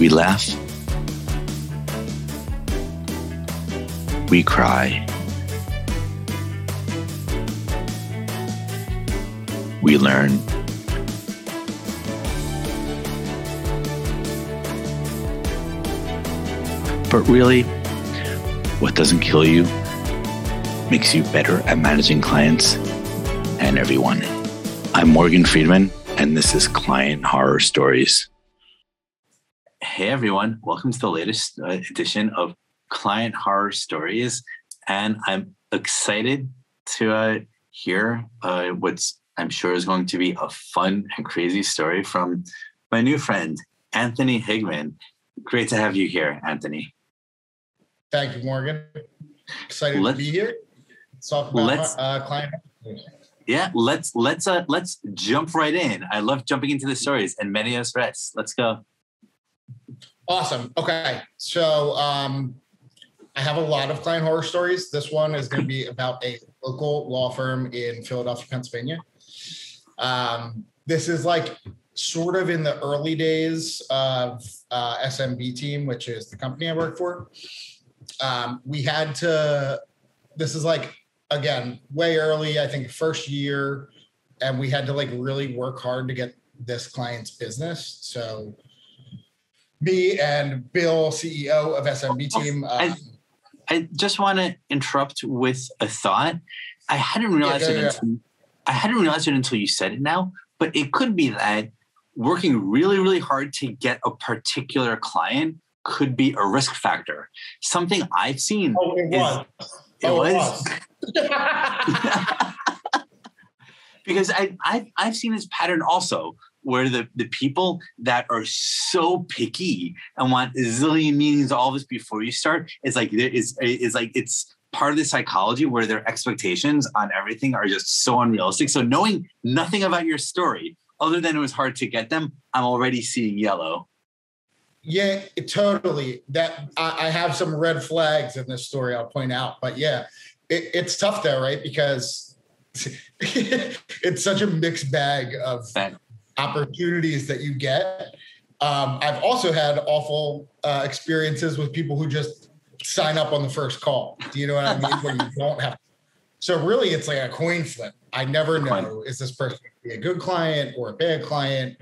We laugh. We cry. We learn. But really, what doesn't kill you makes you better at managing clients and everyone. I'm Morgan Friedman, and this is Client Horror Stories. Hey, everyone. Welcome to the latest uh, edition of Client Horror Stories. And I'm excited to uh, hear uh, what's, I'm sure, is going to be a fun and crazy story from my new friend, Anthony Higman. Great to have you here, Anthony. Thank you, Morgan. Excited let's, to be here. Let's talk about let's, uh, client. Yeah, let's let's uh let's jump right in. I love jumping into the stories and many of us rest. Let's go. Awesome. Okay, so um, I have a lot of client horror stories. This one is going to be about a local law firm in Philadelphia, Pennsylvania. Um, this is like sort of in the early days of uh, SMB team, which is the company I work for um, we had to this is like again way early i think first year and we had to like really work hard to get this client's business so me and bill ceo of smb team I, um, I, just want to interrupt with a thought i hadn't realized yeah, yeah, it until, i hadn't realized it until you said it now but it could be that working really really hard to get a particular client could be a risk factor. Something I've seen. Oh, it was. It oh, was. It was. because I, I've, I've seen this pattern also where the, the people that are so picky and want a zillion meetings all this before you start, it's like it's, it's like it's part of the psychology where their expectations on everything are just so unrealistic. So knowing nothing about your story, other than it was hard to get them, I'm already seeing yellow. Yeah, it, totally. That I, I, have some red flags in this story. I'll point out, but yeah, it, it's tough though, right? Because it's such a mixed bag of opportunities that you get. Um, I've also had awful uh, experiences with people who just sign up on the first call. Do you know what I mean? Where you don't have. So really, it's like a coin flip. I never know is this person be a good client or a bad client.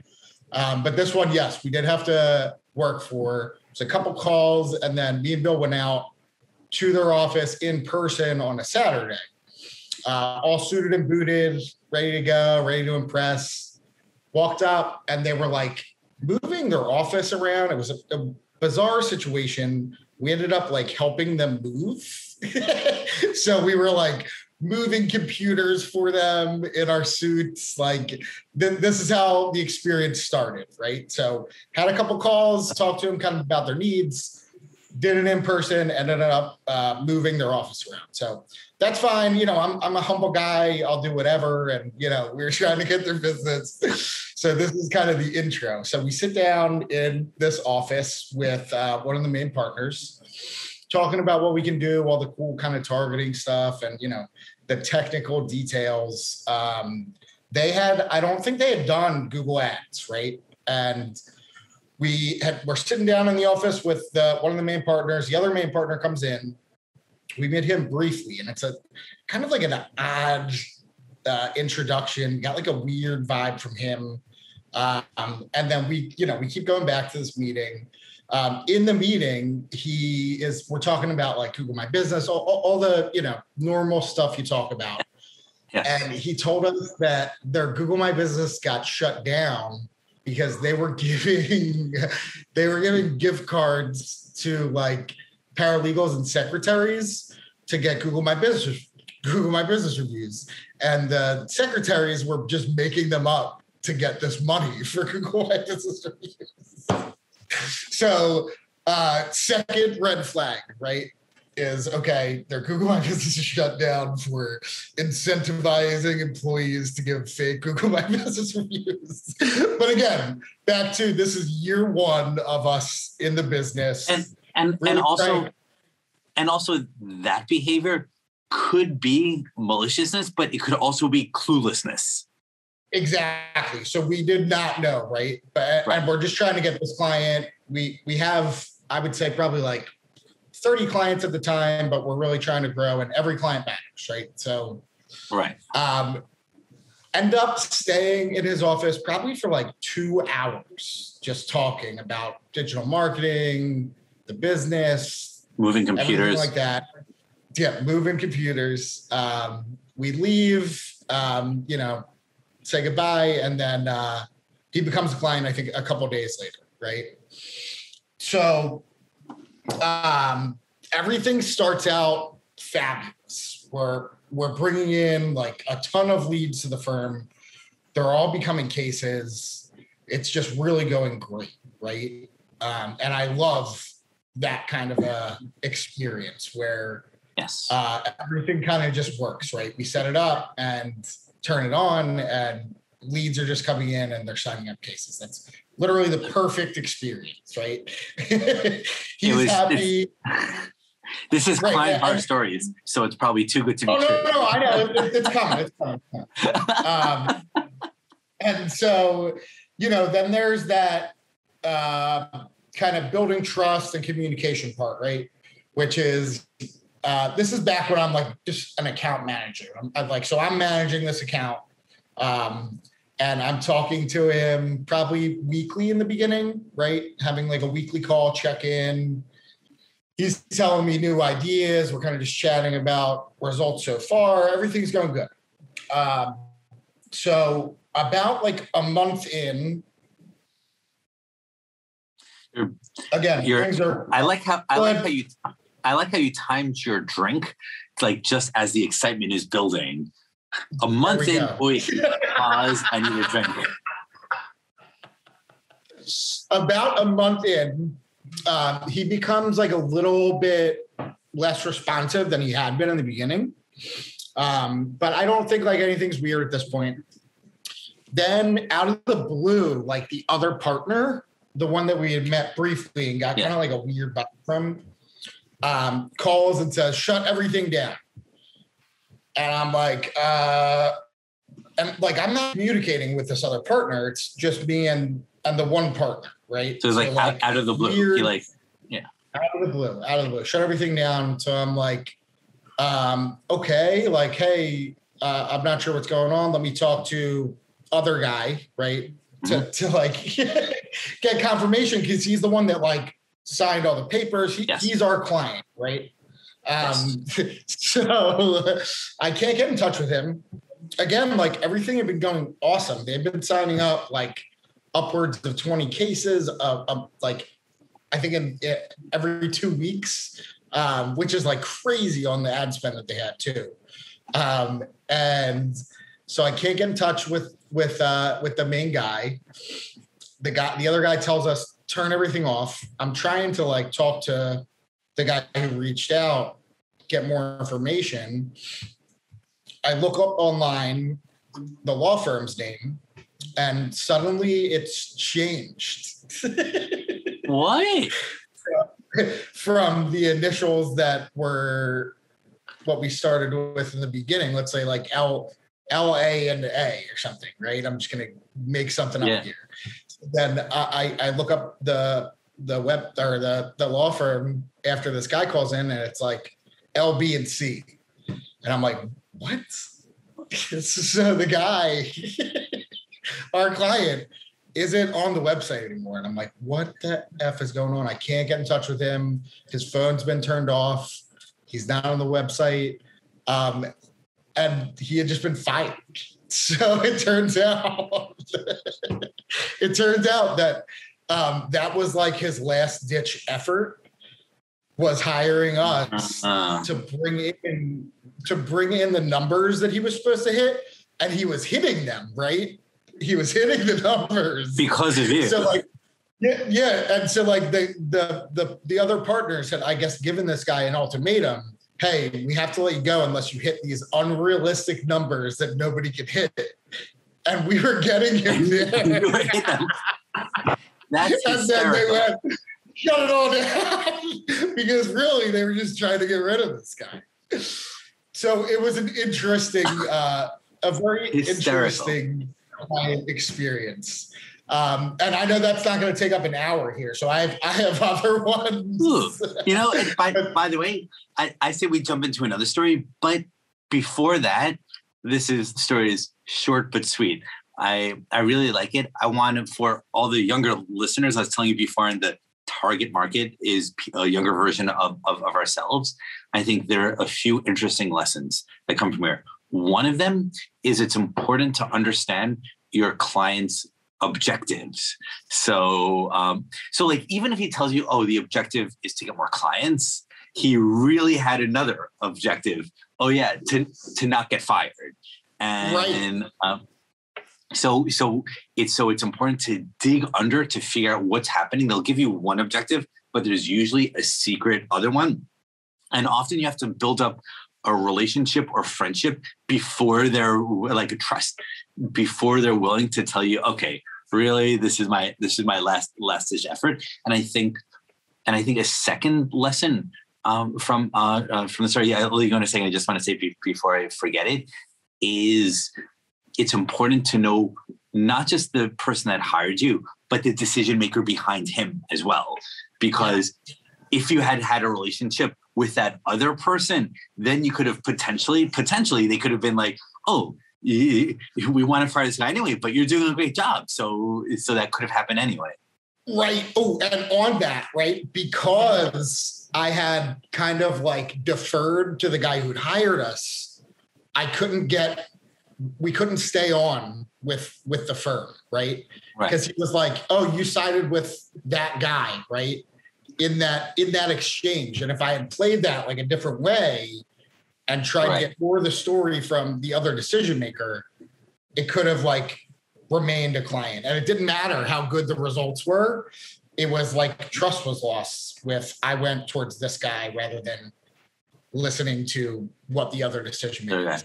Um, but this one, yes, we did have to work for. It's a couple calls, and then me and Bill went out to their office in person on a Saturday, uh, all suited and booted, ready to go, ready to impress. Walked up, and they were like moving their office around. It was a, a bizarre situation. We ended up like helping them move. so we were like moving computers for them in our suits. Like this is how the experience started, right? So had a couple calls, talked to them kind of about their needs, did it in person, ended up uh, moving their office around. So that's fine. You know, I'm I'm a humble guy. I'll do whatever. And you know, we are trying to get their business. so this is kind of the intro. So we sit down in this office with uh, one of the main partners talking about what we can do, all the cool kind of targeting stuff, and you know the technical details. Um, they had, I don't think they had done Google Ads, right? And we had we're sitting down in the office with the, one of the main partners. The other main partner comes in. We met him briefly, and it's a kind of like an odd uh, introduction. Got like a weird vibe from him. Um, and then we, you know, we keep going back to this meeting um, in the meeting, he is, we're talking about like Google My Business, all, all the, you know, normal stuff you talk about. Yes. And he told us that their Google My Business got shut down because they were giving, they were giving gift cards to like paralegals and secretaries to get Google My Business, Google My Business reviews. And the secretaries were just making them up to get this money for Google My Business reviews so uh, second red flag, right? Is okay, their Google My Business is shut down for incentivizing employees to give fake Google My Business reviews. but again, back to this is year one of us in the business. And and, really and also trying- and also that behavior could be maliciousness, but it could also be cluelessness. Exactly. So we did not know, right? But Right. and we're just trying to get this client. We we have, I would say, probably like 30 clients at the time, but we're really trying to grow, and every client matters, right? So Right. um, end up staying in his office probably for like two hours, just talking about digital marketing, the business, Moving computers. like that. Yeah, moving computers. Um, we leave, um, you know, say goodbye, and then uh, he becomes a client. I think a couple days later, right? So um, everything starts out fabulous. We're we're bringing in like a ton of leads to the firm. They're all becoming cases. It's just really going great, right? Um, and I love that kind of a experience where yes. uh, everything kind of just works, right? We set it up and turn it on, and leads are just coming in and they're signing up cases. That's literally the perfect experience, right? He's was- happy. this is right, client yeah, heart stories, so it's probably too good to be Oh no, true. no, no! I know it, it's coming. It's coming. It's coming. Um, and so, you know, then there's that uh, kind of building trust and communication part, right? Which is uh, this is back when I'm like just an account manager. I'm, I'm like, so I'm managing this account, um, and I'm talking to him probably weekly in the beginning, right? Having like a weekly call, check in. He's telling me new ideas. We're kind of just chatting about results so far. Everything's going good. Um, so about like a month in, You're- again, you're- things are I like how I like how you I like how you timed your drink, like just as the excitement is building. A month in, pause. I need a drink. about a month in, um, he becomes like a little bit less responsive than he had been in the beginning. Um, but I don't think like anything's weird at this point. Then out of the blue, like the other partner, the one that we had met briefly and got Yeah. kind of like a weird vibe from, um, calls and says, "Shut everything down." And I'm like, uh, and like I'm not communicating with this other partner. It's just me and and the one partner, right? So it's like, out, out of the blue. weird- He like out of the blue, out of the blue, shut everything down. So I'm like, um, okay, like, hey, uh, I'm not sure what's going on. Let me talk to other guy, right? To, Mm-hmm. to like get confirmation because he's the one that like signed all the papers. He, Yes. He's our client, right? Um, so I can't get in touch with him. Again, like everything had been going awesome. They've been signing up like upwards of 20 cases of, of like I think in, eh, every two weeks, um, which is like crazy on the ad spend that they had too. Um, and so I can't get in touch with with uh, with the main guy. The guy, the other guy tells us turn everything off. I'm trying to like talk to the guy who reached out, get more information. I look up online the law firm's name, and suddenly it's changed. what? from the initials that were what we started with in the beginning. Let's say like L L A and A or something, right? I'm just gonna make something Yeah. up here. Then I, I look up the the web or the the law firm after this guy calls in and it's like L B and C, and I'm like, what? so the guy, our client, isn't on the website anymore. And I'm like, what the F is going on? I can't get in touch with him. His phone's been turned off. He's not on the website. Um, and he had just been fired. So it turns out, it turns out that um, that was like his last ditch effort was hiring us Uh, to bring in to bring in the numbers that he was supposed to hit, and he was hitting them, right? He was hitting the numbers. because of you. So like yeah, yeah. And so like the the the the other partners had, I guess, given this guy an ultimatum. Hey, we have to let you go unless you hit these unrealistic numbers that nobody can hit. And we were getting him there. That's and then they went, shut it all down. because really they were just trying to get rid of this guy. So it was an interesting, uh, a very Hysterical. interesting client experience. Um, and I know that's not going to take up an hour here, so I have I have other ones. Ooh, you know, by, by the way, I, I say we jump into another story, but before that, this is the story is short but sweet. I I really like it. I want it for all the younger listeners. I was telling you before, in the target market is a younger version of, of, of ourselves. I think there are a few interesting lessons that come from here. One of them is it's important to understand your client's objectives. So, um, so like even if he tells you, oh, the objective is to get more clients, he really had another objective. Oh yeah, to to not get fired. And right. um, so so it's so it's important to dig under to figure out what's happening. They'll give you one objective, but there's usually a secret other one. And often you have to build up a relationship or friendship before they're like a trust before they're willing to tell you okay really this is my this is my last last ditch effort and i think and i think a second lesson um, from uh, uh, from the story yeah i'll on a second i just want to say before i forget it is it's important to know not just the person that hired you but the decision maker behind him as well because yeah. if you had had a relationship with that other person, then you could have potentially, potentially, they could have been like, oh, we want to fire this guy anyway, but you're doing a great job. So, so that could have happened anyway. Right. Oh, and on that, right? Because I had kind of like deferred to the guy who'd hired us, I couldn't get, we couldn't stay on with with the firm, right? Because right. he was like, "Oh, you sided with that guy, right?" in that in that exchange. And if I had played that like a different way and tried right. to get more of the story from the other decision maker, it could have like remained a client. And it didn't matter how good the results were. It was like trust was lost with I went towards this guy rather than listening to what the other decision maker okay.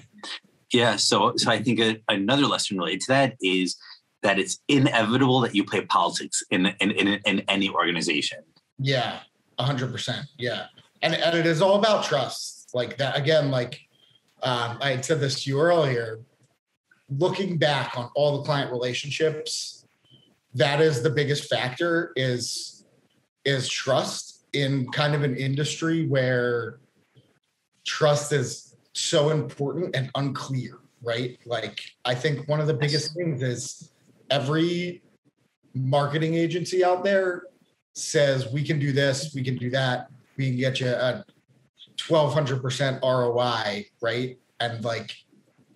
Yeah, so so I think a, another lesson related to that is that it's inevitable that you play politics in in, in, in any organization. Yeah, hundred percent. Yeah, and and it is all about trust. Like that again. Like um, I had said this to you earlier. Looking back on all the client relationships, that is the biggest factor. Is is trust in kind of an industry where trust is so important and unclear, right? Like I think one of the biggest things is every marketing agency out there says we can do this, we can do that, we can get you a 1200% ROI, right? And like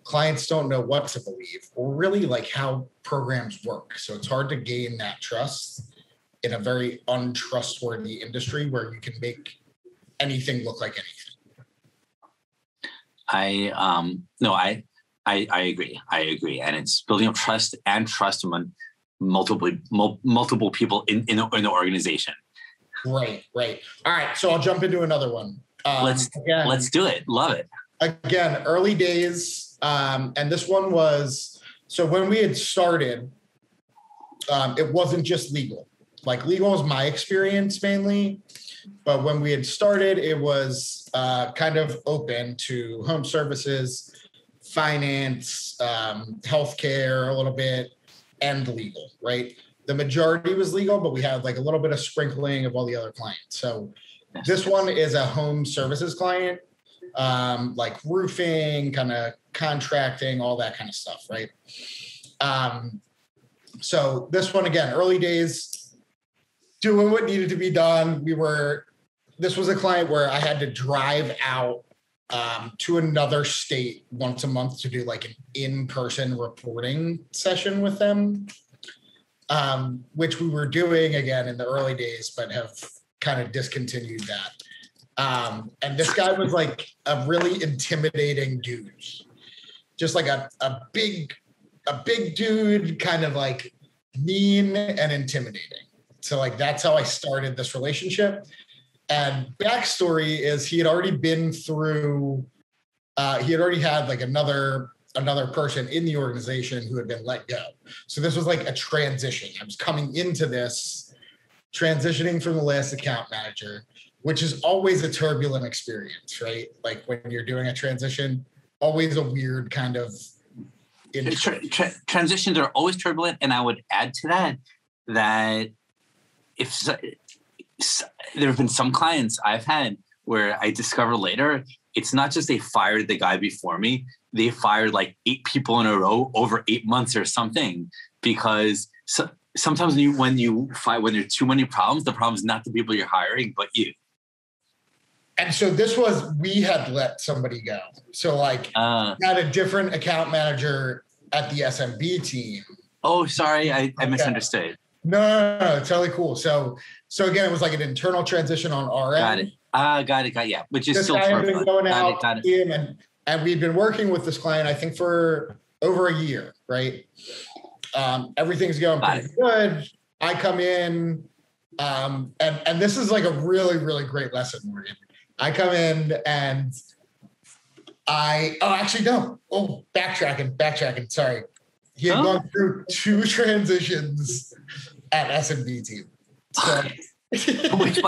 clients don't know what to believe or really like how programs work. So it's hard to gain that trust in a very untrustworthy industry where you can make anything look like anything. I um no, I I I agree. I agree. And it's building up trust and trust among multiple multiple people in in the, in the organization. Right, right. All right, so I'll jump into another one. Um, let's again, let's do it. Love it. Again, early days, um, and this one was so when we had started. Um, it wasn't just legal. Like legal was my experience mainly, but when we had started, it was uh, kind of open to home services, finance, um, healthcare, a little bit, and legal, right? The majority was legal, but we had like a little bit of sprinkling of all the other clients. So this one is a home services client, um, like roofing, kind of contracting, all that kind of stuff, right? Um, so this one again, early days, doing what needed to be done. We were, this was a client where I had to drive out um, to another state once a month to do like an in-person reporting session with them, um, which we were doing again in the early days, but have kind of discontinued that. Um, and this guy was like a really intimidating dude, just like a, a big, a big dude, kind of like mean and intimidating. So like that's how I started this relationship. And backstory is he had already been through, uh, he had already had like another another person in the organization who had been let go. So this was like a transition. I was coming into this, transitioning from the last account manager, which is always a turbulent experience, right? Like when you're doing a transition, always a weird kind of tra- tra- transitions are always turbulent, and I would add to that that if so, there have been some clients I've had where I discover later it's not just they fired the guy before me, they fired like eight people in a row over eight months or something because so, sometimes when you when you fight when there's too many problems, the problem is not the people you're hiring, but you. And so this was we had let somebody go. So like uh, had a different account manager at the SMB team. Oh, sorry, I, I misunderstood. No, no, no, no, totally cool. So so again, it was like an internal transition on our got end. It. Ah, uh, got it, got it, yeah. Which is this still had been going out got it, got it. and and we've been working with this client, I think, for over a year, right? Um, everything's going pretty good. I come in, um, and and this is like a really really great lesson, Morgan. I come in and I oh actually no oh backtracking backtracking sorry he had huh? gone through two transitions at SMB team. So. Which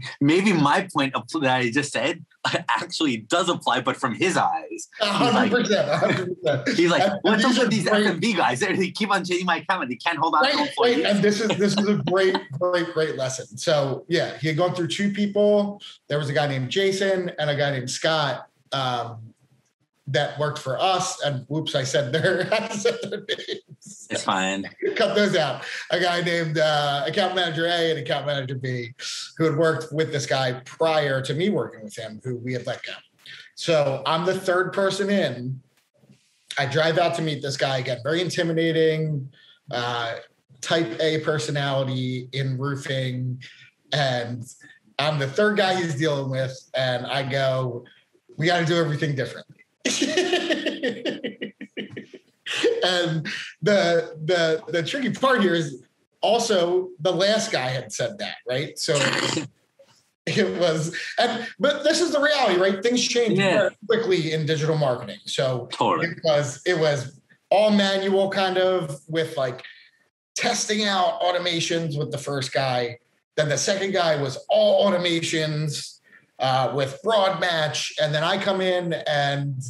maybe my point of, that I just said actually does apply, but from his eyes. 100%. 100%. He's like, what's up with these SMB guys? They keep on changing my account they can't hold on right, right. And this is this is a great, great, great lesson. So yeah, he had gone through two people. There was a guy named Jason and a guy named Scott. Um, that worked for us. And whoops, I said their, I said their names. It's fine. Cut those out. A guy named uh, account manager A and account manager B, who had worked with this guy prior to me working with him, who we had let go. So I'm the third person in. I drive out to meet this guy again, very intimidating, uh, type A personality in roofing. And I'm the third guy he's dealing with. And I go, we got to do everything differently. and the the the tricky part here is also the last guy had said that, right? So it was and but this is the reality, right? Things change yeah. quickly in digital marketing. So totally. it was it was all manual kind of with like testing out automations with the first guy. Then the second guy was all automations uh, with broad match and then i come in and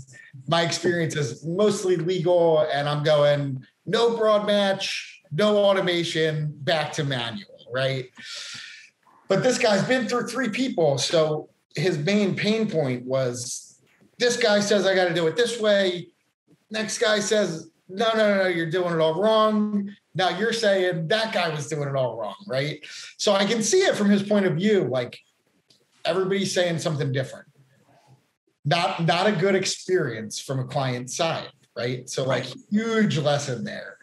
my experience is mostly legal and i'm going no broad match no automation back to manual right? But this guy's been through three people so his main pain point was this guy says i got to do it this way next guy says no no no you're doing it all wrong. Now you're saying that guy was doing it all wrong right? So i can see it from his point of view like everybody's saying something different. Not not a good experience from a client side, right? So like huge lesson there.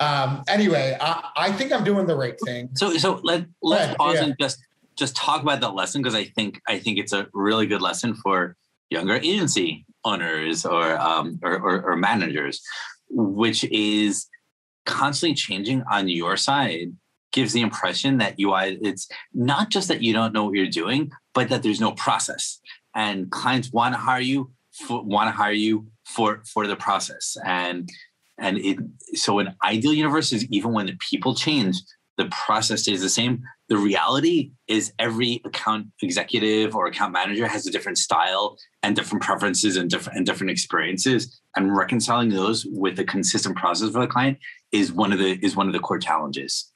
Um, anyway, I, I think I'm doing the right thing. So so let let's pause yeah. and just just talk about that lesson because I think I think it's a really good lesson for younger agency owners or um, or, or, or managers, which is constantly changing on your side gives the impression that UI it's not just that you don't know what you're doing, but that there's no process. And clients want to hire you want to hire you for for the process. And and it so an ideal universe is even when the people change, the process stays the same. The reality is every account executive or account manager has a different style and different preferences and different and different experiences. And reconciling those with a consistent process for the client is one of the is one of the core challenges.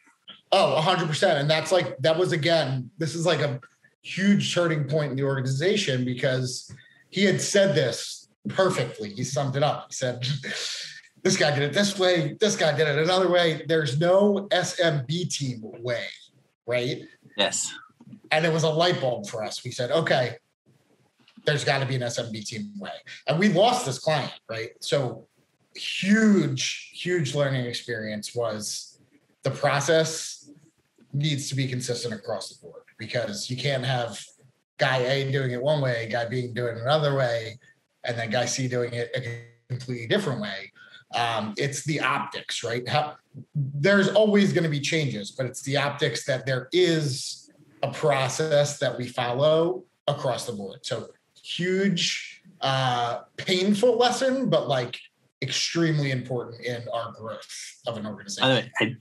Oh, 100%. And that's like, that was again, this is like a huge turning point in the organization because he had said this perfectly. He summed it up. He said, this guy did it this way, this guy did it another way. There's no SMB team way, right? Yes. And it was a light bulb for us. We said, okay, there's got to be an SMB team way. And we lost this client, right? So huge, huge learning experience was the process needs to be consistent across the board because you can't have guy A doing it one way, guy B doing it another way, and then guy C doing it a completely different way. Um, it's the optics, right? How, there's always going to be changes, but it's the optics that there is a process that we follow across the board. So huge, uh, painful lesson, but like extremely important in our growth of an organization. I,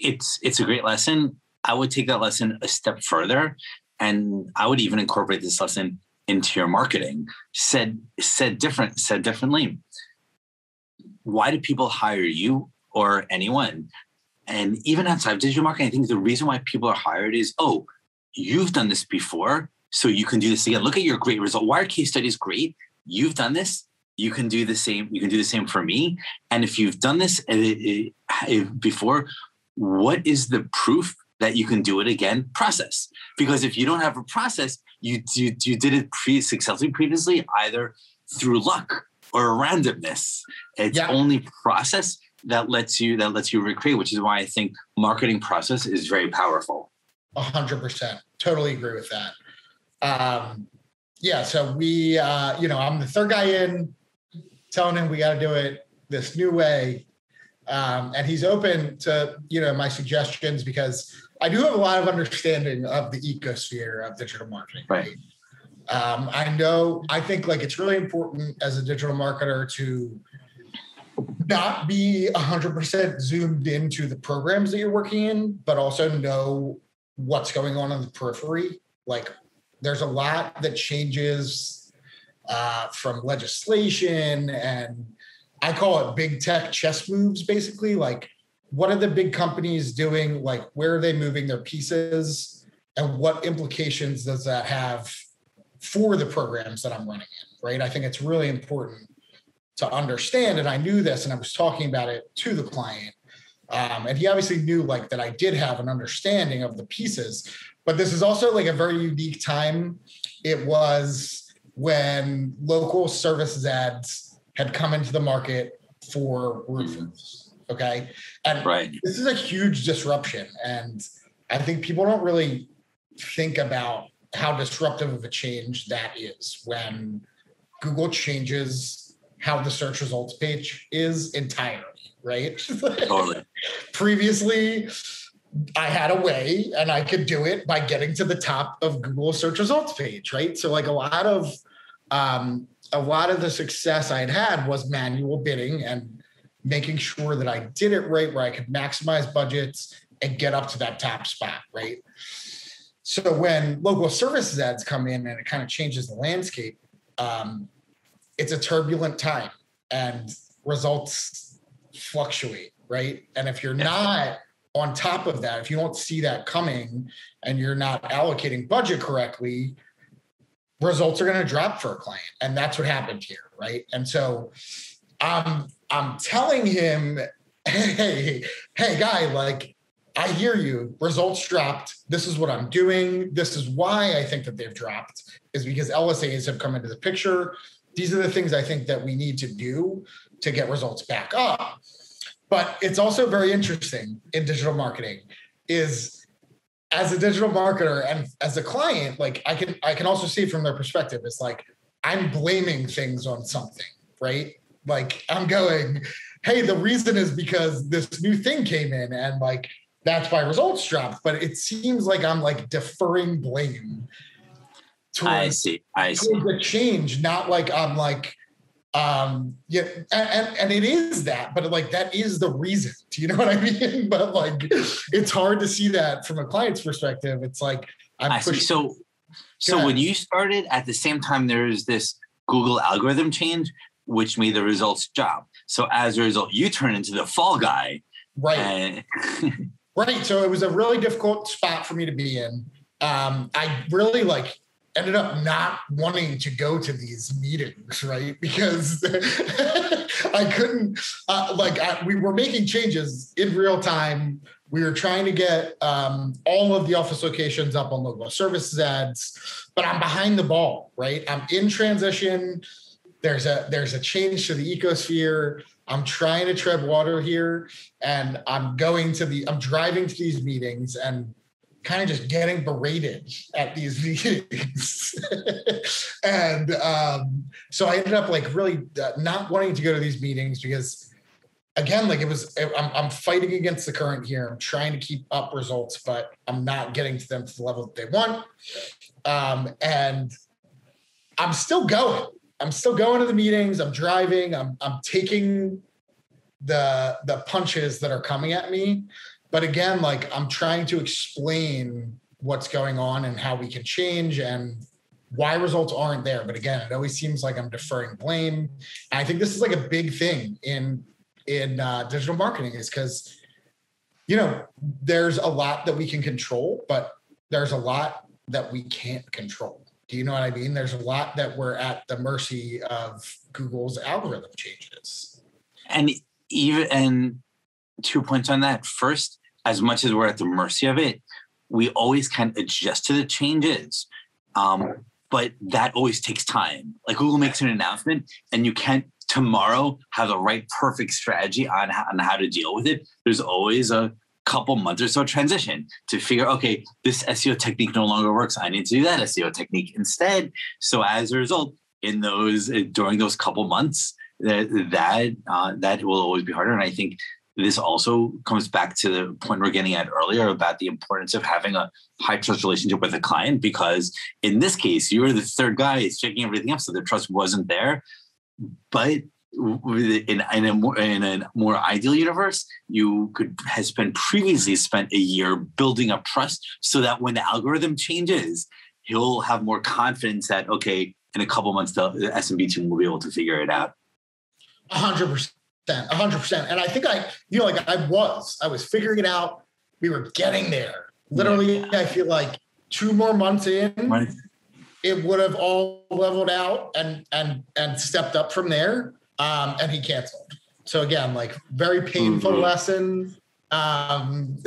it's it's a great lesson. I would take that lesson a step further, and I would even incorporate this lesson into your marketing. Said said different said differently. why do people hire you or anyone? And even outside of digital marketing, I think the reason why people are hired is, oh, you've done this before, so you can do this again. Look at your great result. Why are case studies great? You've done this. You can do the same. You can do the same for me. And if you've done this uh, before, what is the proof that you can do it again? Process. Because if you don't have a process, you you, you did it pre successfully previously, either through luck or randomness. It's yeah. only process that lets you that lets you recreate, which is why I think marketing process is very powerful. A hundred percent. Totally agree with that. Um, yeah. So we, uh, you know, I'm the third guy in, telling him we got to do it this new way, um, and he's open to you know my suggestions because I do have a lot of understanding of the ecosphere of digital marketing. Right. Um, I know. I think like it's really important as a digital marketer to not be 100% zoomed into the programs that you're working in, but also know what's going on in the periphery. Like there's a lot that changes uh, from legislation and I call it big tech chess moves, basically. Like, what are the big companies doing? Like, where are they moving their pieces? And what implications does that have for the programs that I'm running in? Right. I think it's really important to understand. And I knew this and I was talking about it to the client. Um, and he obviously knew like that I did have an understanding of the pieces, but this is also like a very unique time. It was when local services ads had come into the market for roofers. Okay. And right. this is a huge disruption. And I think people don't really think about how disruptive of a change that is when Google changes how the search results page is entirely, right? Totally. Previously, I had a way and I could do it by getting to the top of Google search results page, right? So like a lot of um, a lot of the success I had had was manual bidding and making sure that I did it right where I could maximize budgets and get up to that top spot, right? So when local services ads come in and it kind of changes the landscape, um, it's a turbulent time and results fluctuate, right? And if you're not on top of that, if you don't see that coming and you're not allocating budget correctly, results are going to drop for a client. And that's what happened here, right? And so I'm I'm telling him, hey, hey, guy, like I hear you. Results dropped. This is what I'm doing. This is why I think that they've dropped, is because LSAs have come into the picture these are the things I think that we need to do to get results back up. But it's also very interesting in digital marketing is as a digital marketer and as a client, like I can I can also see from their perspective, it's like I'm blaming things on something, right? Like I'm going, hey, the reason is because this new thing came in and like that's why results dropped. But it seems like I'm like deferring blame towards, I see. I see. the change, not like I'm like, um, yeah, and, and it is that, but like that is the reason. Do you know what I mean? but like, it's hard to see that from a client's perspective. It's like I'm I pushing. See. So, so when you started at the same time, there is this Google algorithm change, which made the results drop. So as a result, you turn into the fall guy. Right. And- right. So it was a really difficult spot for me to be in. Um, I really like ended up not wanting to go to these meetings, right? Because I couldn't, uh, like, I, we were making changes in real time. We were trying to get um, all of the office locations up on local services ads, but I'm behind the ball, right? I'm in transition. There's a there's a change to the ecosphere. I'm trying to tread water here, and I'm going to the I'm driving to these meetings, and kind of just getting berated at these meetings. and um, so I ended up like really uh, not wanting to go to these meetings because again, like it was, I'm, I'm fighting against the current here. I'm trying to keep up results, but I'm not getting to them to the level that they want. Um, and I'm still going. I'm still going to the meetings. I'm driving. I'm, I'm taking the the punches that are coming at me but again like i'm trying to explain what's going on and how we can change and why results aren't there. But again, it always seems like I'm deferring blame. And I think this is like a big thing in in uh, digital marketing is because you know there's a lot that we can control, but there's a lot that we can't control. Do you know what I mean? There's a lot that we're at the mercy of Google's algorithm changes. And even and two points on that. First, as much as we're at the mercy of it, we always can adjust to the changes. Um, but that always takes time. Like Google makes an announcement, and you can't tomorrow have the right perfect strategy on how, on how to deal with it. There's always a couple months or so transition to figure, okay, this SEO technique no longer works. I need to do that SEO technique instead. So as a result, in those during those couple months, that that uh, that will always be harder. And I think this also comes back to the point we're getting at earlier about the importance of having a high trust relationship with a client because in this case you were the third guy is checking everything up so the trust wasn't there but in, in, a more, in a more ideal universe, you could has spent previously spent a year building up trust so that when the algorithm changes, he'll have more confidence that okay, in a couple months the, SMB team will be able to figure it out. Hundred percent, a hundred percent. And I think I, you know, like I was, I was figuring it out. We were getting there. Literally, yeah. I feel like two more months in, right. it would have all leveled out and and and stepped up from there um, and he canceled. So again, like very painful mm-hmm. lesson. Um,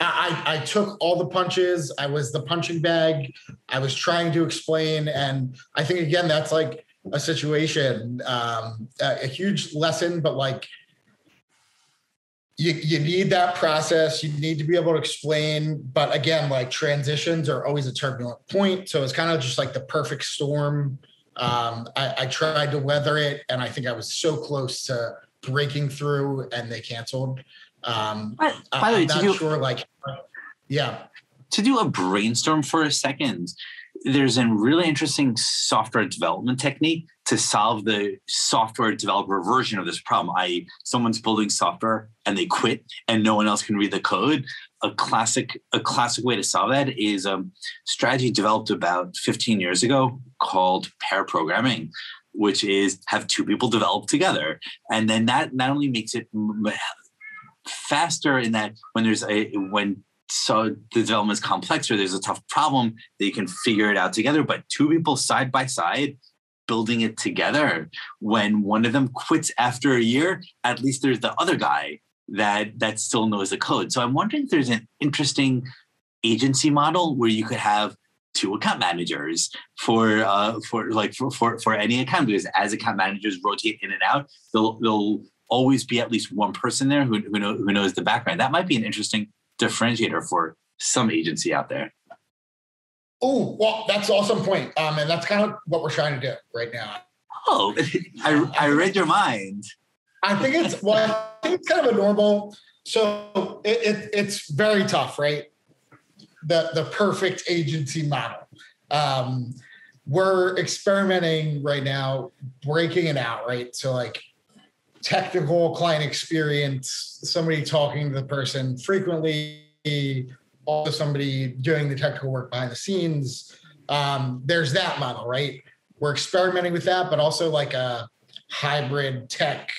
I, I took all the punches. I was the punching bag. I was trying to explain, and I think again that's like a situation, um, a, a huge lesson. But like, you you need that process. You need to be able to explain. But again, like transitions are always a turbulent point. So it's kind of just like the perfect storm um, I, I, tried to weather it, and I think I was so close to breaking through, and they canceled. Um, by, by the way, not do, sure. Like, yeah. To do a brainstorm for a second, there's a really interesting software development technique to solve the software developer version of this problem. I.e., someone's building software and they quit, and no one else can read the code a classic a classic way to solve that is a strategy developed about 15 years ago called pair programming which is have two people develop together and then that not only makes it faster in that when there's a when so the development is complex or there's a tough problem they can figure it out together but two people side by side building it together when one of them quits after a year at least there's the other guy that that still knows the code. So I'm wondering if there's an interesting agency model where you could have two account managers for uh, for like for, for for any account because as account managers rotate in and out, they'll they'll always be at least one person there who who, know, who knows the background. That might be an interesting differentiator for some agency out there. Oh, well, that's awesome point. Um, and that's kind of what we're trying to do right now. Oh, I, I read your mind. I think it's well, I think it's kind of a normal. So it, it, it's very tough, right? The the perfect agency model. Um, we're experimenting right now, breaking it out, right? So like technical client experience, somebody talking to the person frequently, also somebody doing the technical work behind the scenes. Um, there's that model, right? We're experimenting with that, but also like a hybrid tech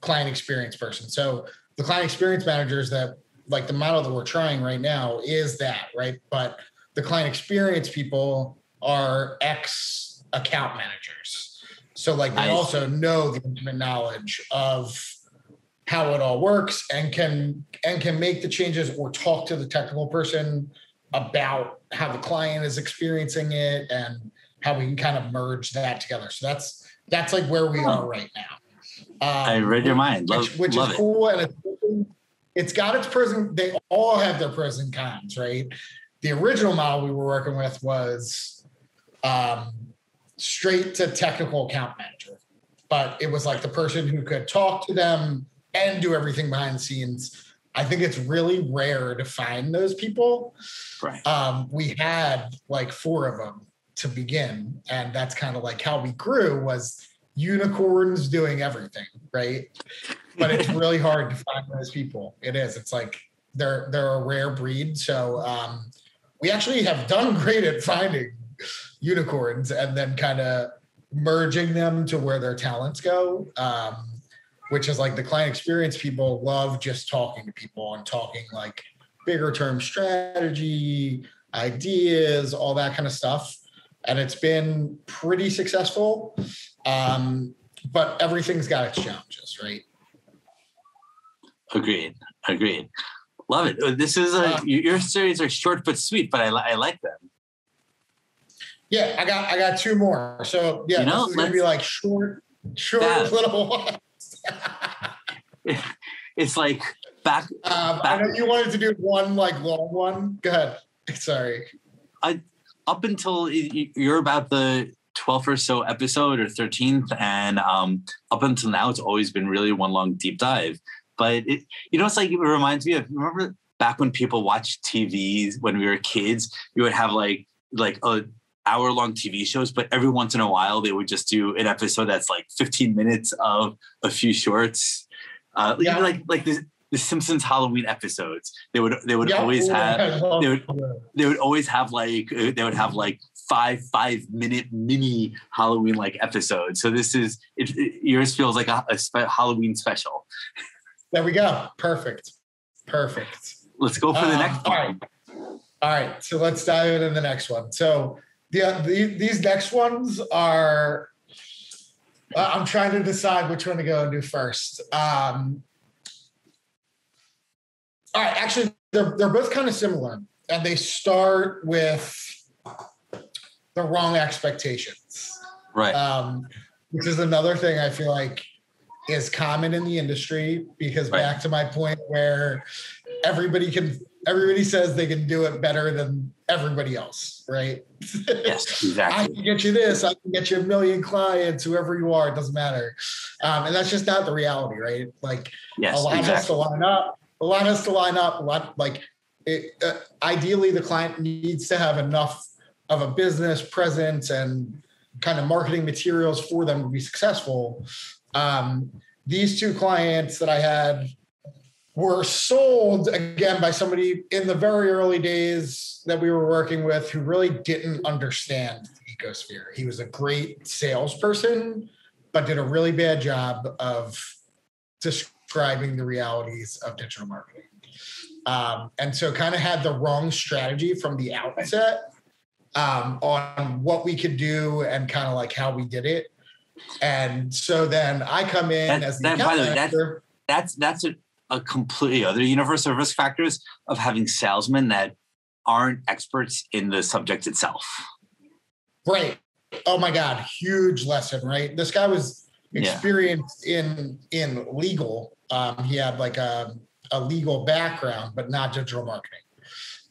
client experience person. So the client experience managers that like the model that we're trying right now is that, right? But the client experience people are ex account managers. So like they also know the intimate knowledge of how it all works and can and can make the changes or talk to the technical person about how the client is experiencing it and how we can kind of merge that together. So that's that's like where we are right now. Um, I read your mind, love, which, which love is cool, and it's, it's got its pros and they all have their pros and cons, right? The original model we were working with was um, straight to technical account manager, but it was like the person who could talk to them and do everything behind the scenes. I think it's really rare to find those people. Right. Um, we had like four of them to begin, and that's kind of like how we grew. Was unicorns doing everything, right? But it's really hard to find those people. It is. It's like they're they're a rare breed. So um, we actually have done great at finding unicorns and then kind of merging them to where their talents go. Um, which is like the client experience people love just talking to people and talking like bigger term strategy, ideas, all that kind of stuff. And it's been pretty successful. Um, but everything's got its challenges, right? Agreed. Agreed. Love it. Uh, this is a uh, your stories are short but sweet, but I, I like them. Yeah, I got I got two more. So yeah, you know, this is gonna be like short, short yeah. little ones. it's like back, um, back. I know you wanted to do one like long one. Go ahead. Sorry. I up until you're about the 12th or so episode or 13th, and um, up until now, it's always been really one long deep dive. But it, you know, it's like it reminds me of remember back when people watched TVs when we were kids, you would have like like a hour long TV shows, but every once in a while they would just do an episode that's like 15 minutes of a few shorts. Uh, yeah. like like the, the Simpsons Halloween episodes. They would they would yeah. always have they would they would always have like uh, they would have like five five minute mini Halloween like episodes. So this is it, it, yours feels like a, a spe- Halloween special. There we go. Perfect. Perfect. Let's go for the um, next one. All right. All right. So let's dive into the next one. So the, the these next ones are uh, I'm trying to decide which one to go and do first. Um, all right, actually, they're they're both kind of similar, and they start with the wrong expectations. Right. Um, which is another thing I feel like is common in the industry because right. back to my point where everybody can everybody says they can do it better than everybody else, right? Yes, exactly. I can get you this, I can get you a million clients, whoever you are, it doesn't matter. Um, and that's just not the reality, right? Like yes, a lot exactly. has to line up, a lot has to line up, a lot like it, uh, ideally the client needs to have enough of a business presence and kind of marketing materials for them to be successful. Um, these two clients that I had were sold again by somebody in the very early days that we were working with who really didn't understand the ecosphere. He was a great salesperson, but did a really bad job of describing the realities of digital marketing. Um, and so kind of had the wrong strategy from the outset um, on what we could do and kind of like how we did it. And so then I come in as the that, account manager. That's that's a a completely other universe of risk factors of having salesmen that aren't experts in the subject itself. Right. Oh my God, huge lesson, right? This guy was experienced yeah. in in legal. Um, he had like a, a legal background, but not digital marketing.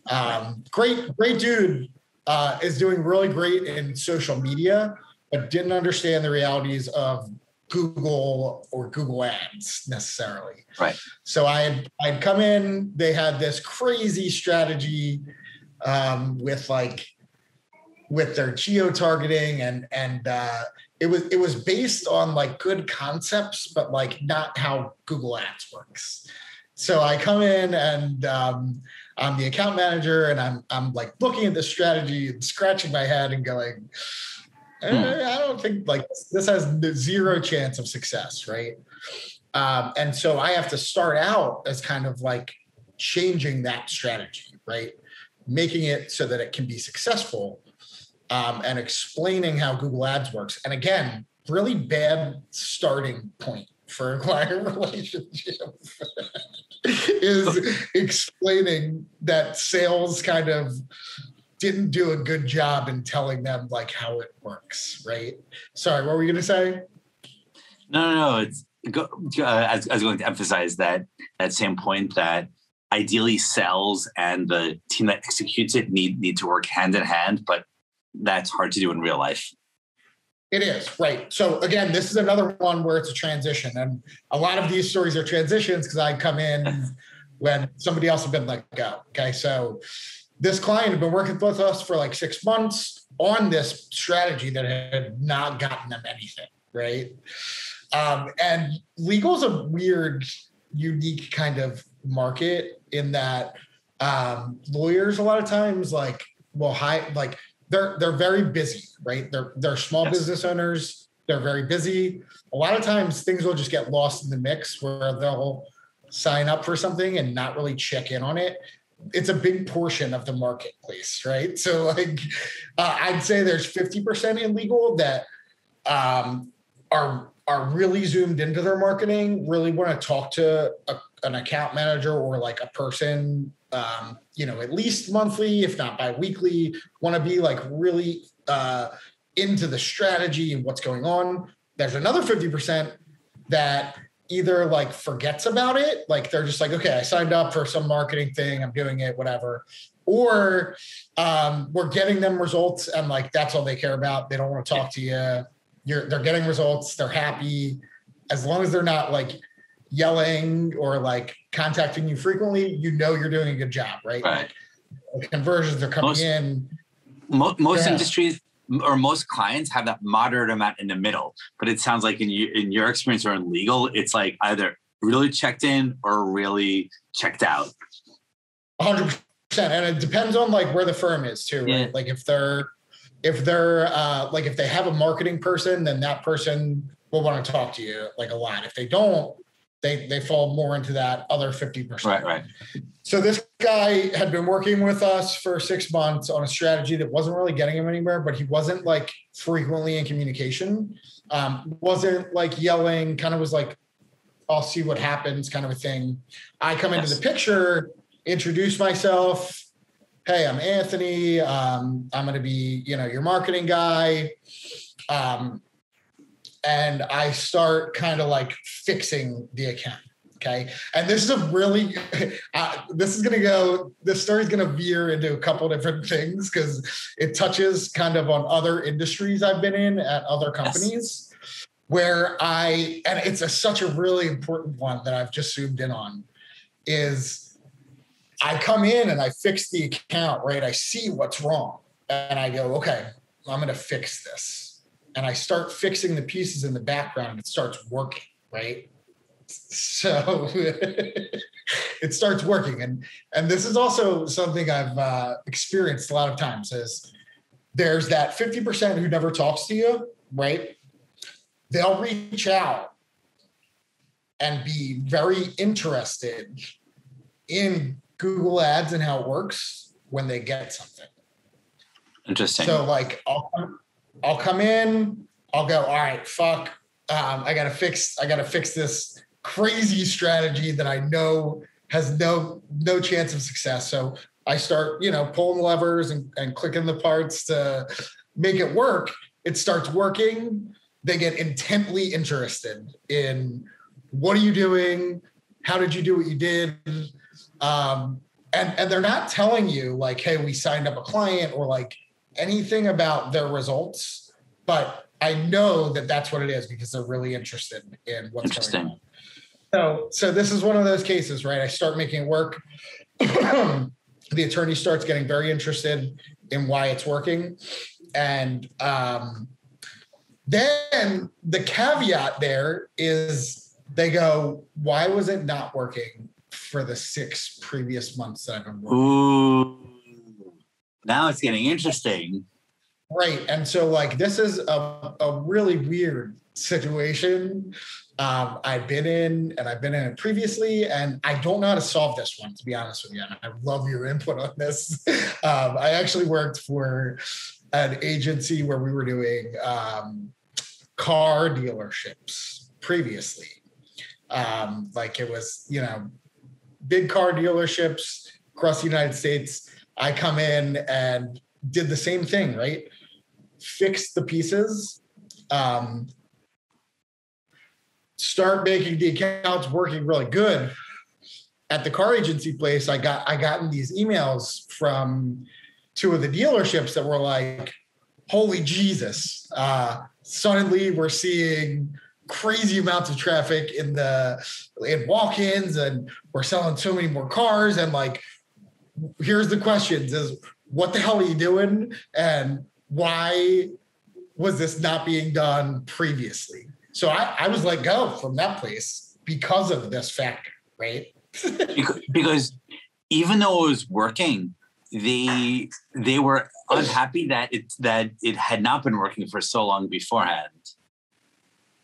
Um, great, great dude. Uh, is doing really great in social media, but didn't understand the realities of Google or Google Ads necessarily. Right. So I had I'd come in. They had this crazy strategy um, with like with their geo targeting and and uh, it was it was based on like good concepts, but like not how Google Ads works. So I come in and um, I'm the account manager, and I'm I'm like looking at the strategy and scratching my head and going Hmm. I don't think like this has zero chance of success, right? Um, and so I have to start out as kind of like changing that strategy, right? Making it so that it can be successful um, and explaining how Google Ads works. And again, really bad starting point for a client relationship is explaining that sales kind of didn't do a good job in telling them like how it works, right? Sorry, what were you going to say? No, no, no. It's uh, I, was, I was going to emphasize that that same point that ideally sales and the team that executes it need need to work hand in hand, but that's hard to do in real life. It is right. So again, this is another one where it's a transition, and a lot of these stories are transitions because I come in when somebody else has been let go. Okay, so this client had been working with us for like six months on this strategy that had not gotten them anything, right? Um, and legal is a weird, unique kind of market in that um, lawyers a lot of times like will hide like they're they're very busy, right? They're they're small yes. business owners. They're very busy. A lot of times things will just get lost in the mix where they'll sign up for something and not really check in on it. It's a big portion of the marketplace, right? So like uh, I'd say there's 50% in legal that um, are are really zoomed into their marketing, really want to talk to a, an account manager or like a person um, you know, at least monthly, if not bi-weekly, want to be like really uh, into the strategy and what's going on. There's another 50% that either like forgets about it, like they're just like, okay, I signed up for some marketing thing, I'm doing it, whatever. Or um, we're getting them results and like that's all they care about. They don't want to talk to you. You're they're getting results, they're happy. As long as they're not like yelling or like contacting you frequently, you know you're doing a good job, right? Right. Like conversions are coming most, in. Mo- most yeah. industries or most clients have that moderate amount in the middle, but it sounds like in you, in your experience or in legal, it's like either really checked in or really checked out. hundred percent, and it depends on like where the firm is too, right? Yeah. Like if they're if they're uh, like if they have a marketing person, then that person will want to talk to you like a lot. If they don't, they they fall more into that other 50%. Right, right. So this guy had been working with us for six months on a strategy that wasn't really getting him anywhere, but he wasn't like frequently in communication. Um, wasn't like yelling, kind of was like, I'll see what happens, kind of a thing. I come yes. into the picture, introduce myself. Hey, I'm Anthony. Um, I'm going to be, you know, your marketing guy. Um, and I start kind of like fixing the account. Okay. And this is a really, uh, this is going to go, this story is going to veer into a couple different things because it touches kind of on other industries I've been in at other companies yes. where I, and it's a, such a really important one that I've just zoomed in on is I come in and I fix the account, right? I see what's wrong and I go, okay, I'm going to fix this and I start fixing the pieces in the background and it starts working, right? So it starts working. And and this is also something I've uh, experienced a lot of times is there's that 50% who never talks to you, right? They'll reach out and be very interested in Google Ads and how it works when they get something. Interesting. So like I'll I'll come in, I'll go, all right, fuck. Um, I gotta fix, I gotta fix this crazy strategy that I know has no no chance of success. So I start, you know, pulling levers and, and clicking the parts to make it work. It starts working. They get intently interested in what are you doing? How did you do what you did? Um, and and they're not telling you like, hey, we signed up a client or like anything about their results, but I know that that's what it is because they're really interested in what's going on. So, so this is one of those cases, right? I start making it work. the attorney starts getting very interested in why it's working, and um, then the caveat there is they go, "Why was it not working for the six previous months that I've been working?" Ooh now it's getting interesting. Right. And so, like, this is a, a really weird situation um, I've been in, and I've been in it previously, and I don't know how to solve this one, to be honest with you. And I love your input on this. Um, I actually worked for an agency where we were doing um, car dealerships previously. Um, like, it was, you know, big car dealerships across the United States I come in and did the same thing, right? Fix the pieces, um, start making the accounts working really good. At the car agency place, I got I gotten these emails from two of the dealerships that were like, "Holy Jesus!" Uh, suddenly, we're seeing crazy amounts of traffic in the in walk-ins, and we're selling so many more cars, and like here's the questions is what the hell are you doing and why was this not being done previously so i, I was let go from that place because of this factor right because even though it was working they they were unhappy that it that it had not been working for so long beforehand.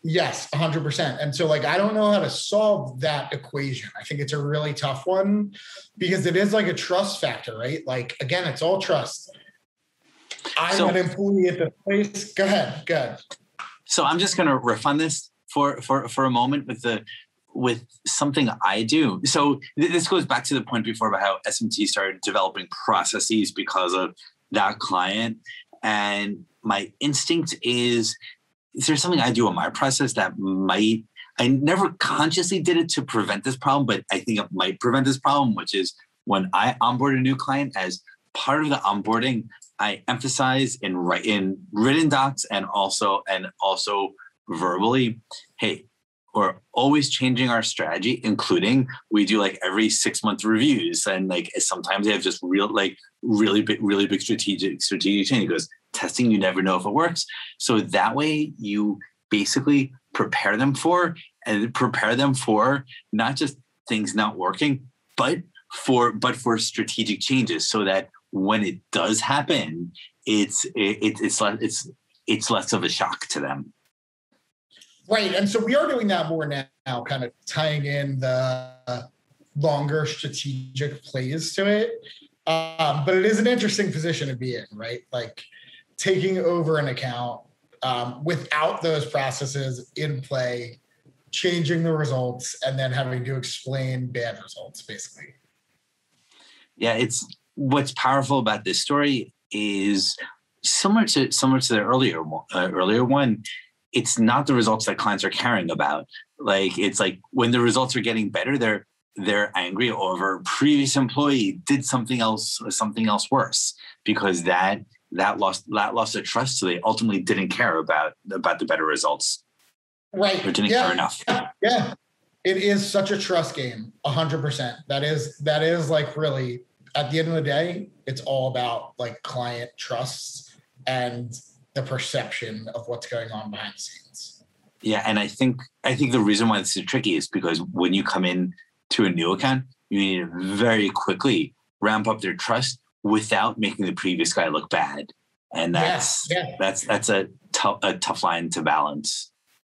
Yes, 100%. And so, like, I don't know how to solve that equation. I think it's a really tough one because it is like a trust factor, right? Like, again, it's all trust. I'm so, an employee at the place. Go ahead. Go ahead. So I'm just going to riff on this for, for, for a moment with the, with something I do. So th- this goes back to the point before about how SMB started developing processes because of that client. And my instinct is is there something I do in my process that might I never consciously did it to prevent this problem, but I think it might prevent this problem, which is when I onboard a new client as part of the onboarding, I emphasize in in written docs and also and also verbally, hey, we're always changing our strategy, including we do like every six month reviews. And like sometimes they have just real like really big, really big strategic strategic change. Because testing, you never know if it works. So that way you basically prepare them for and prepare them for not just things not working, but for but for strategic changes so that when it does happen, it's it, it's less it's it's less of a shock to them. Right, and so we are doing that more now, kind of tying in the longer strategic plays to it. Um, but it is an interesting position to be in, right? Like taking over an account um, without those processes in play, changing the results, and then having to explain bad results, basically. Yeah, it's what's powerful about this story is similar to similar to the earlier uh, earlier one. It's not the results that clients are caring about. Like it's like when the results are getting better, they're they're angry over previous employee did something else or something else worse because that that lost that lost their trust so they ultimately didn't care about about the better results right or didn't yeah. care enough yeah it is such a trust game 100% that is that is like really at the end of the day it's all about like client trust and the perception of what's going on behind the scenes yeah and i think i think the reason why this is tricky is because when you come in to a new account you need to very quickly ramp up their trust without making the previous guy look bad. And that's yeah, yeah. that's that's a tough a tough line to balance.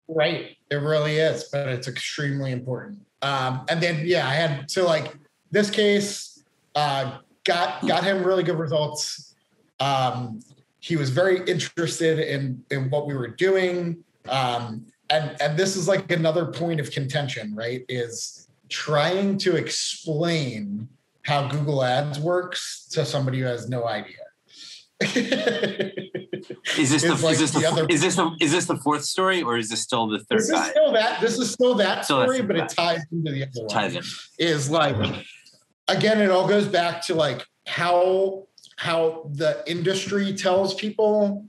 Right. It really is, but it's extremely important. Um, and then yeah, I had so like this case uh, got got him really good results. Um, he was very interested in in what we were doing. Um, and and this is like another point of contention, right? Is trying to explain how Google Ads works to somebody who has no idea. is this the, like is this the, the other, is this the is this the fourth story or is this still the third this guy? Is still that this is still that still story, but it ties into the other ties one. In. Is like again, it all goes back to like how how the industry tells people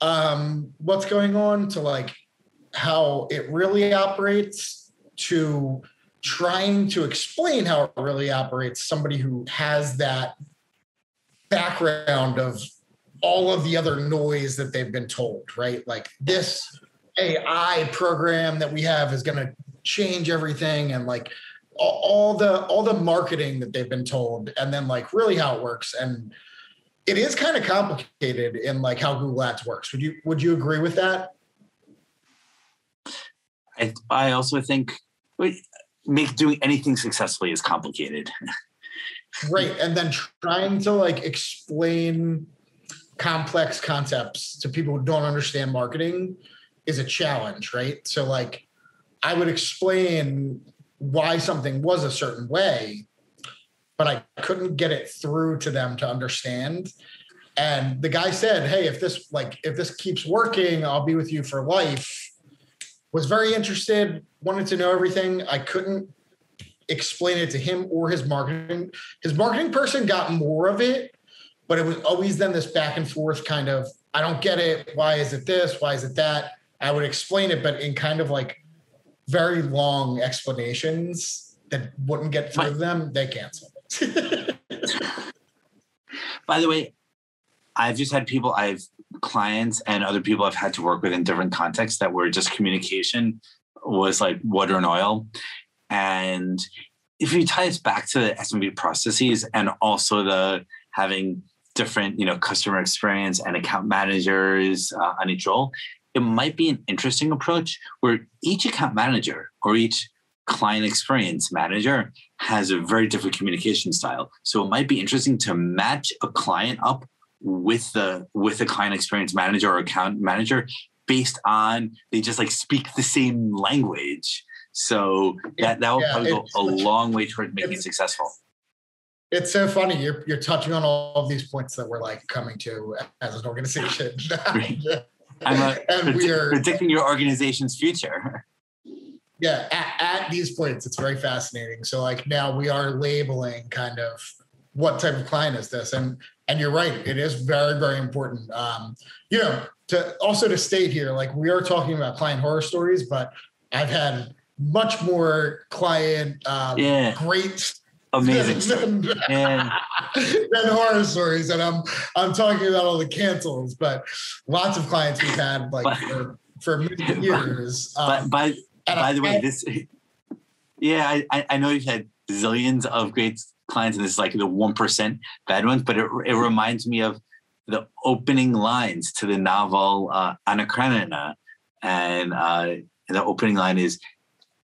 um, what's going on to like how it really operates to trying to explain how it really operates. Somebody who has that background of all of the other noise that they've been told right? Like this ai program that we have is going to change everything and like all the all the marketing that they've been told and then like really how it works and it is kind of complicated in like how google ads works would you would you agree with that i i also think make doing anything successfully is complicated. right. And then trying to like explain complex concepts to people who don't understand marketing is a challenge, right? So like I would explain why something was a certain way, but I couldn't get it through to them to understand. And the guy said, "Hey, if this like if this keeps working, I'll be with you for life." Was very interested, wanted to know everything. I couldn't explain it to him or his marketing. His marketing person got more of it, but it was always then this back and forth kind of, I don't get it. Why is it this? Why is it that? I would explain it, but in kind of like very long explanations that wouldn't get through My, them, they canceled it. By the way, I've just had people, I've clients and other people I've had to work with in different contexts that were just communication was like water and oil. And if you tie this back to the SMB processes and also the having different, you know, customer experience and account managers uh, on each role, it might be an interesting approach where each account manager or each client experience manager has a very different communication style. So it might be interesting to match a client up with the with the client experience manager or account manager based on they just like speak the same language. So that that will yeah, probably go a long way toward making it successful. It's so funny. You're you're touching on all of these points that we're like coming to as an organization. I'm a, and we are predicting your organization's future. Yeah, at, at these points, it's very fascinating. So like now we are labeling kind of what type of client is this, and and you're right, it is very very important. Um, you know, to also to state here, like we are talking about client horror stories, but I've had much more client um, yeah. great amazing than, than, than, horror stories and i'm i'm talking about all the cancels but lots of clients we've had like but, for, for many years um, by by the way this yeah I, I know you've had zillions of great clients and this is like the 1% bad ones but it, it reminds me of the opening lines to the novel uh, Anna Karenina. And uh, the opening line is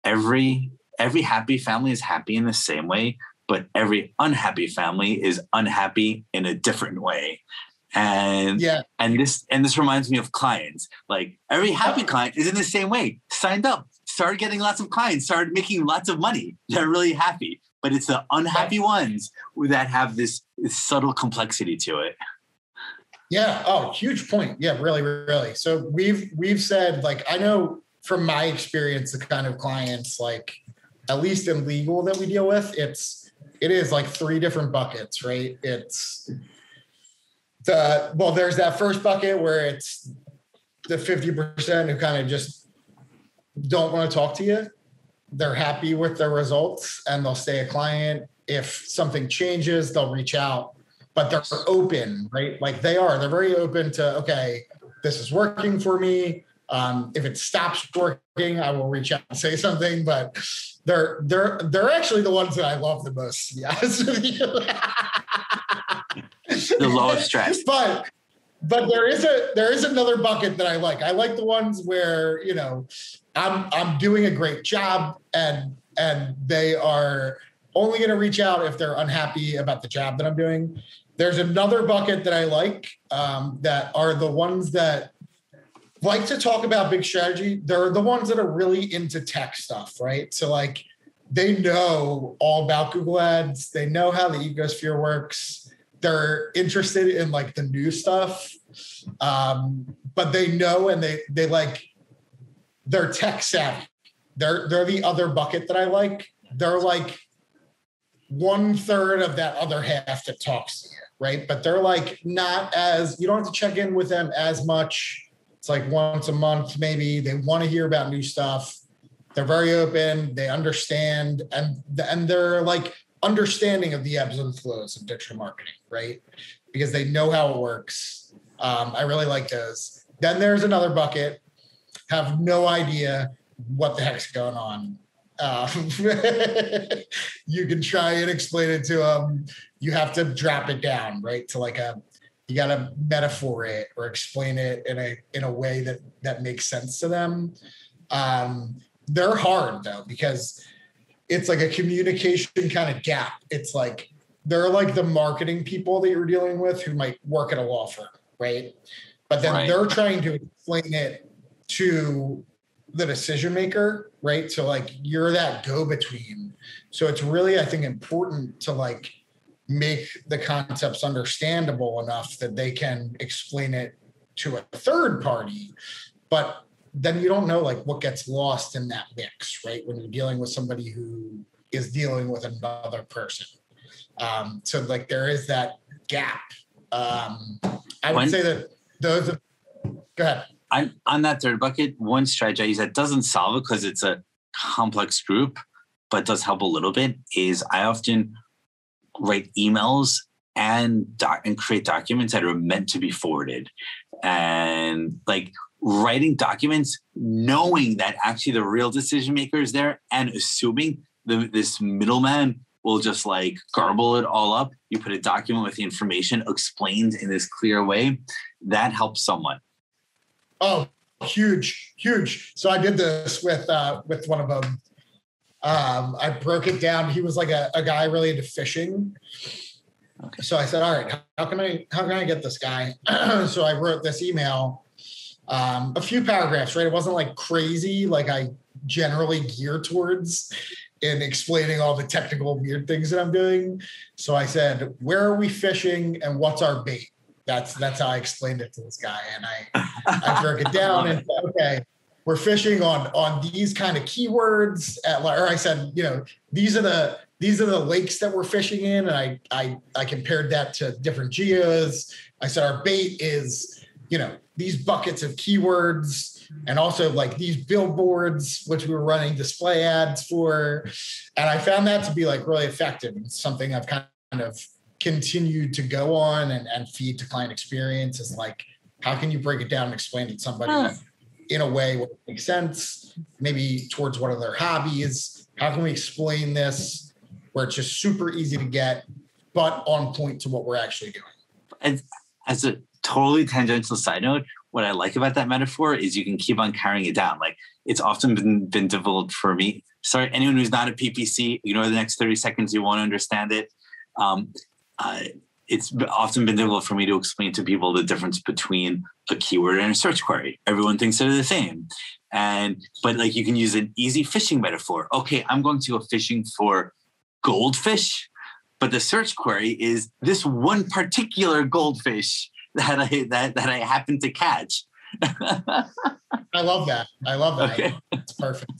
every every happy family is happy in the same way, but every unhappy family is unhappy in a different way. And yeah, and this and this reminds me of clients. Like every happy client is in the same way. Signed up, started getting lots of clients, started making lots of money. They're really happy. But it's the unhappy ones that have this, this subtle complexity to it. Yeah. Oh, huge point. Yeah, really, really. So we've we've said like I know from my experience, the kind of clients like at least in legal that we deal with, it's it is like three different buckets, right? It's the well, there's that first bucket where it's the 50% who kind of just don't want to talk to you. They're happy with their results and they'll stay a client. If something changes, they'll reach out but they're open, right? Like they are, they're very open to, okay, this is working for me. Um, if it stops working, I will reach out and say something, but they're they're they're actually the ones that I love the most, to be honest with you. the lowest stress. But but there is a there is another bucket that I like. I like the ones where, you know, I'm I'm doing a great job and and they are only going to reach out if they're unhappy about the job that I'm doing. There's another bucket that I like um, that are the ones that like to talk about big strategy. They're the ones that are really into tech stuff, right? So like they know all about Google Ads. They know how the ecosphere works. They're interested in like the new stuff, um, but they know and they they like they're tech savvy. They're they're the other bucket that I like. They're like one third of that other half that talks to you right? But they're like not as you don't have to check in with them as much. It's like once a month, maybe. They want to hear about new stuff. They're very open. They understand, and and they're like understanding of the ebbs and flows of digital marketing, right? Because they know how it works. Um, I really like those. Then there's another bucket. Have no idea what the heck's going on. Um, you can try and explain it to them you have to drop it down, right? To like a you got to metaphor it or explain it in a in a way that that makes sense to them. Um, they're hard though because it's like a communication kind of gap. It's like they're like the marketing people that you're dealing with who might work at a law firm, right? But then right. they're trying to explain it to the decision maker, right? So like you're that go between. So it's really, I think, important to like make the concepts understandable enough that they can explain it to a third party. But then you don't know like what gets lost in that mix right? When you're dealing with somebody who is dealing with another person. Um, so like there is that gap. Um, i would when, say that those are, go ahead. I'm on that third bucket one strategy that doesn't solve it because it's a complex group but does help a little bit is i often write emails and doc- and create documents that are meant to be forwarded and like writing documents knowing that actually the real decision maker is there and assuming the, this middleman will just like garble it all up. You put a document with the information explained in this clear way. That helps someone Oh, huge, huge. So I did this with uh, with one of them. Um, I broke it down. He was like a, a guy really into fishing. Okay. So I said, all right, how can I how can I get this guy? so I wrote this email, um, a few paragraphs, right? It wasn't like crazy, like I generally gear towards in explaining all the technical weird things that I'm doing. So I said, where are we fishing and what's our bait? That's that's how I explained it to this guy. And I I broke it down and said, okay, we're fishing on on these kind of keywords at, or I said, you know, these are the these are the lakes that we're fishing in. And I, I, I compared that to different geos. I said, our bait is, you know, these buckets of keywords and also like these billboards, which we were running display ads for. And I found that to be like really effective and something I've kind of continued to go on and, and feed to client experience is like, how can you break it down and explain it to somebody in a way that makes sense, maybe towards one of their hobbies? How can we explain this where it's just super easy to get, but on point to what we're actually doing. And as a totally tangential side note, what I like about that metaphor is you can keep on carrying it down. Like it's often been, been difficult for me. Sorry, anyone who's not a PPC, ignore the next 30 seconds, you won't understand it. Um, uh, it's often been difficult for me to explain to people the difference between a keyword and a search query. Everyone thinks they're the same. And but like you can use an easy fishing metaphor. Okay, I'm going to go fishing for goldfish, but the search query is this one particular goldfish that I that that I happen to catch. I love that. I love that. Okay. It's perfect.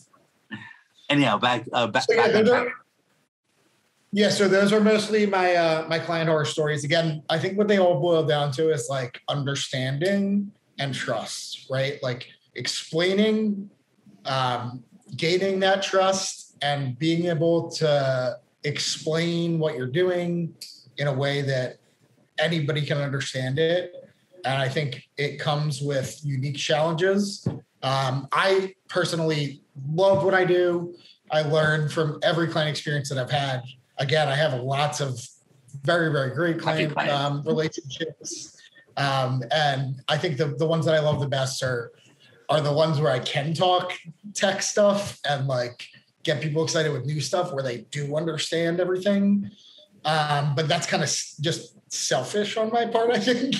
Anyhow, back uh, back. So yeah, back are, yeah, so those are mostly my uh, my client horror stories. Again, I think what they all boil down to is like understanding and trust, right? Like explaining, um, gaining that trust, and being able to explain what you're doing in a way that anybody can understand it. And I think it comes with unique challenges. Um, I personally love what I do. I learn from every client experience that I've had. Again, I have lots of very, very great client um, relationships. Um, and I think the, the ones that I love the best are are the ones where I can talk tech stuff and like get people excited with new stuff where they do understand everything. Um, but that's kind of just selfish on my part, I think,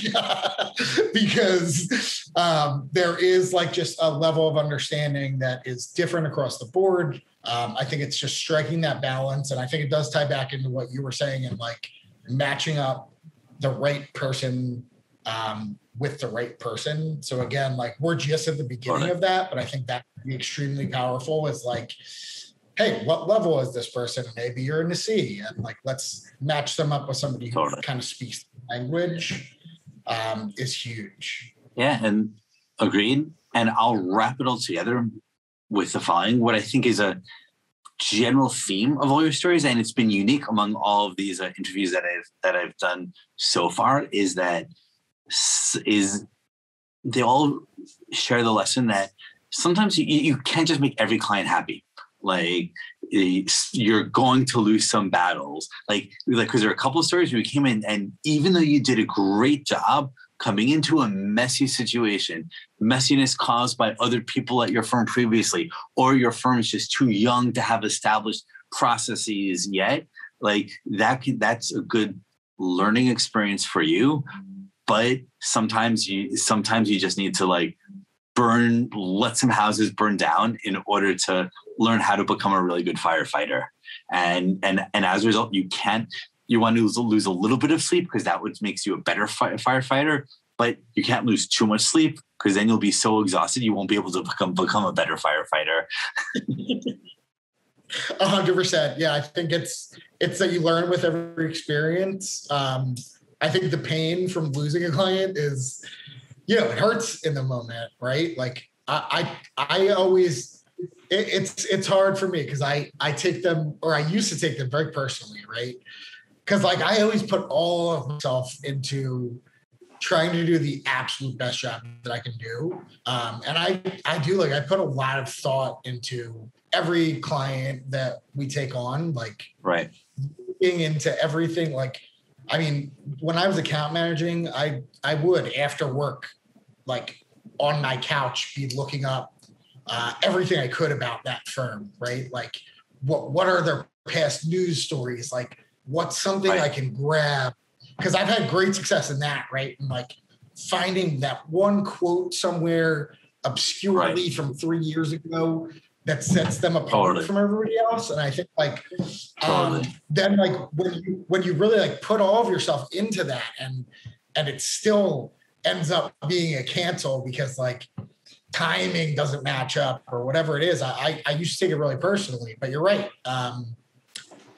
because um, there is like just a level of understanding that is different across the board. Um, I think it's just striking that balance. And I think it does tie back into what you were saying and like matching up the right person um, with the right person. So again, like we're just at the beginning of that, but I think that would be extremely powerful is like, hey, what level is this person? Maybe you're in the C, and like let's match them up with somebody who totally. kind of speaks language. Um, is huge. Yeah, and agreed. And I'll wrap it all together with the following: what I think is a general theme of all your stories, and it's been unique among all of these uh, interviews that I've that I've done so far, is that is they all share the lesson that sometimes you, you can't just make every client happy. Like you're going to lose some battles. Like like because there are a couple of stories where you came in and even though you did a great job coming into a messy situation messiness caused by other people at your firm previously or your firm is just too young to have established processes yet like that can, that's a good learning experience for you but sometimes you sometimes you just need to like burn let some houses burn down in order to learn how to become a really good firefighter. And and and as a result, you can't you want to lose, a little bit of sleep because that makes you a better firefighter. But you can't lose too much sleep because then you'll be so exhausted you won't be able to become become a better firefighter. A hundred percent. Yeah, I think it's it's that you learn with every experience. Um, I think the pain from losing a client is, you know, it hurts in the moment, right? Like I I, I always it, it's it's hard for me because I I take them or I used to take them very personally, right? Because like I always put all of myself into trying to do the absolute best job that I can do, um, and I I do like I put a lot of thought into every client that we take on, like right looking into everything. Like, I mean, when I was account managing, I I would after work, like on my couch, be looking up uh, everything I could about that firm, right? Like, what what are their past news stories? Like, what's something right. I can grab? Because I've had great success in that, right? And like finding that one quote somewhere obscurely right. from three years ago that sets them apart totally. from everybody else. And I think like um, then like when you when you really like put all of yourself into that and and it still ends up being a cancel because like timing doesn't match up or whatever it is. I I, used to take it really personally, but you're right. Um,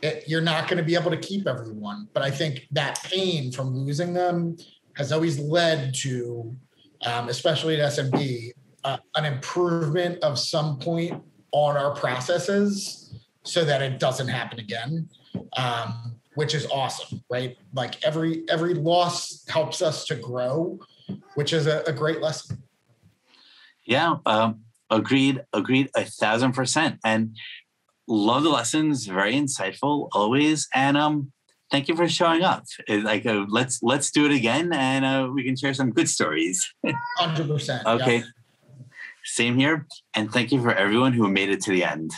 it, you're not going to be able to keep everyone. But I think that pain from losing them has always led to, um, especially at SMB, uh, an improvement of some point on our processes so that it doesn't happen again. Um, which is awesome, right? Like every every loss helps us to grow, which is a, a great lesson. Yeah, um, agreed, agreed, a thousand percent, and love the lessons. Very insightful, always, and um, thank you for showing up. Like, uh, let's let's do it again, and uh, we can share some good stories. Hundred percent. Okay. Yeah. Same here, and thank you for everyone who made it to the end.